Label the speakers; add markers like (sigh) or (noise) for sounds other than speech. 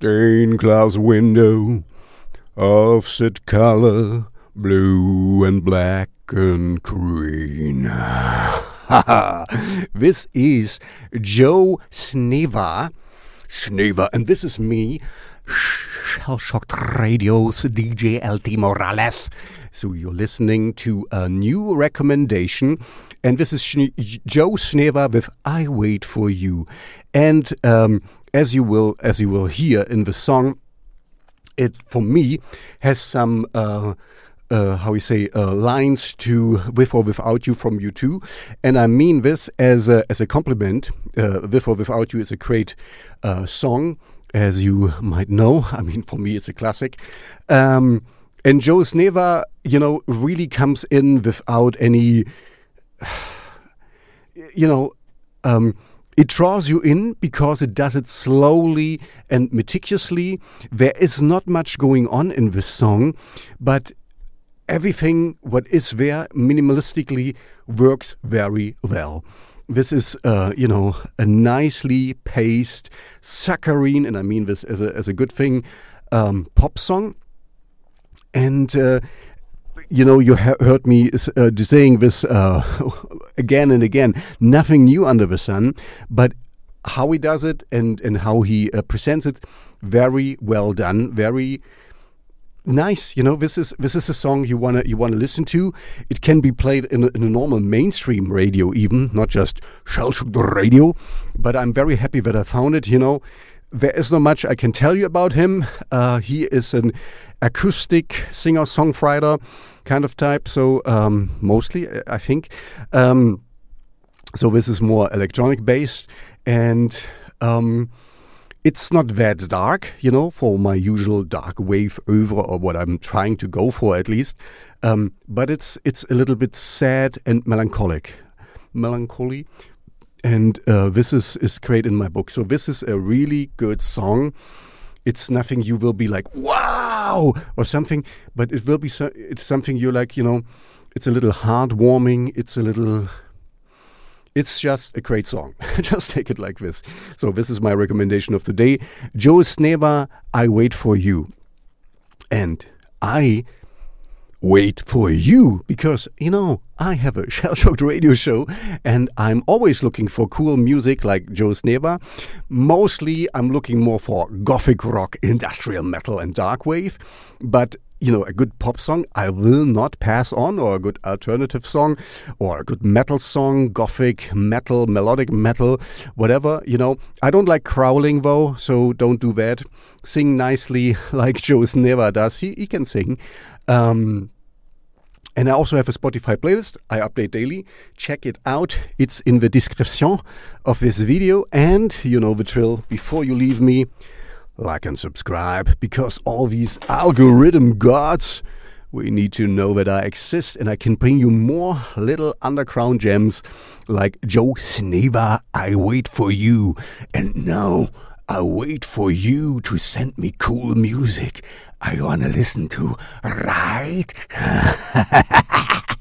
Speaker 1: Stained glass window, offset color, blue and black and green. (laughs) this is Joe Sneva. Sneva, and this is me, Shell Shocked Radio's DJ LT Morales. So you're listening to a new recommendation, and this is Joe Sneva with "I Wait for You," and um, as you will as you will hear in the song, it for me has some. Uh, uh, how we say uh, lines to with or without you from U2, and I mean this as a, as a compliment. Uh, with or without you is a great uh, song, as you might know. (laughs) I mean, for me, it's a classic. Um, and Joe Sneva, you know, really comes in without any, (sighs) you know, um, it draws you in because it does it slowly and meticulously. There is not much going on in this song, but everything what is there minimalistically works very well. This is, uh, you know, a nicely paced, saccharine, and I mean this as a, as a good thing, um, pop song and uh, you know, you heard me uh, saying this uh, (laughs) again and again. Nothing new under the sun, but how he does it and and how he uh, presents it, very well done. Very nice. You know, this is this is a song you wanna you wanna listen to. It can be played in a, in a normal mainstream radio, even not just shell radio. But I'm very happy that I found it. You know, there is not much I can tell you about him. Uh, he is an acoustic singer songwriter kind of type. So um, mostly, I think. Um, so this is more electronic based, and um, it's not that dark, you know, for my usual dark wave over or what I'm trying to go for at least. Um, but it's it's a little bit sad and melancholic, melancholy. And uh, this is, is great in my book. So, this is a really good song it's nothing you will be like wow or something but it will be so, it's something you're like you know it's a little heartwarming it's a little it's just a great song. (laughs) just take it like this. So, this is my recommendation of the day. Joe Sneva, I Wait for You. And I wait for you because, you know, I have a (laughs) shell shocked radio show and I'm always looking for cool music like Joe Sneva. Mostly I'm looking more for gothic rock, industrial metal, and dark wave. But you know, a good pop song I will not pass on, or a good alternative song, or a good metal song, gothic metal, melodic metal, whatever. You know, I don't like crowling though, so don't do that. Sing nicely (laughs) like Joe Sneva does. He, he can sing. Um, and I also have a Spotify playlist I update daily. Check it out. It's in the description of this video. And you know the drill. Before you leave me, like and subscribe because all these algorithm gods, we need to know that I exist and I can bring you more little underground gems like Joe Sneva. I wait for you. And now I wait for you to send me cool music I want to listen to, right? (laughs)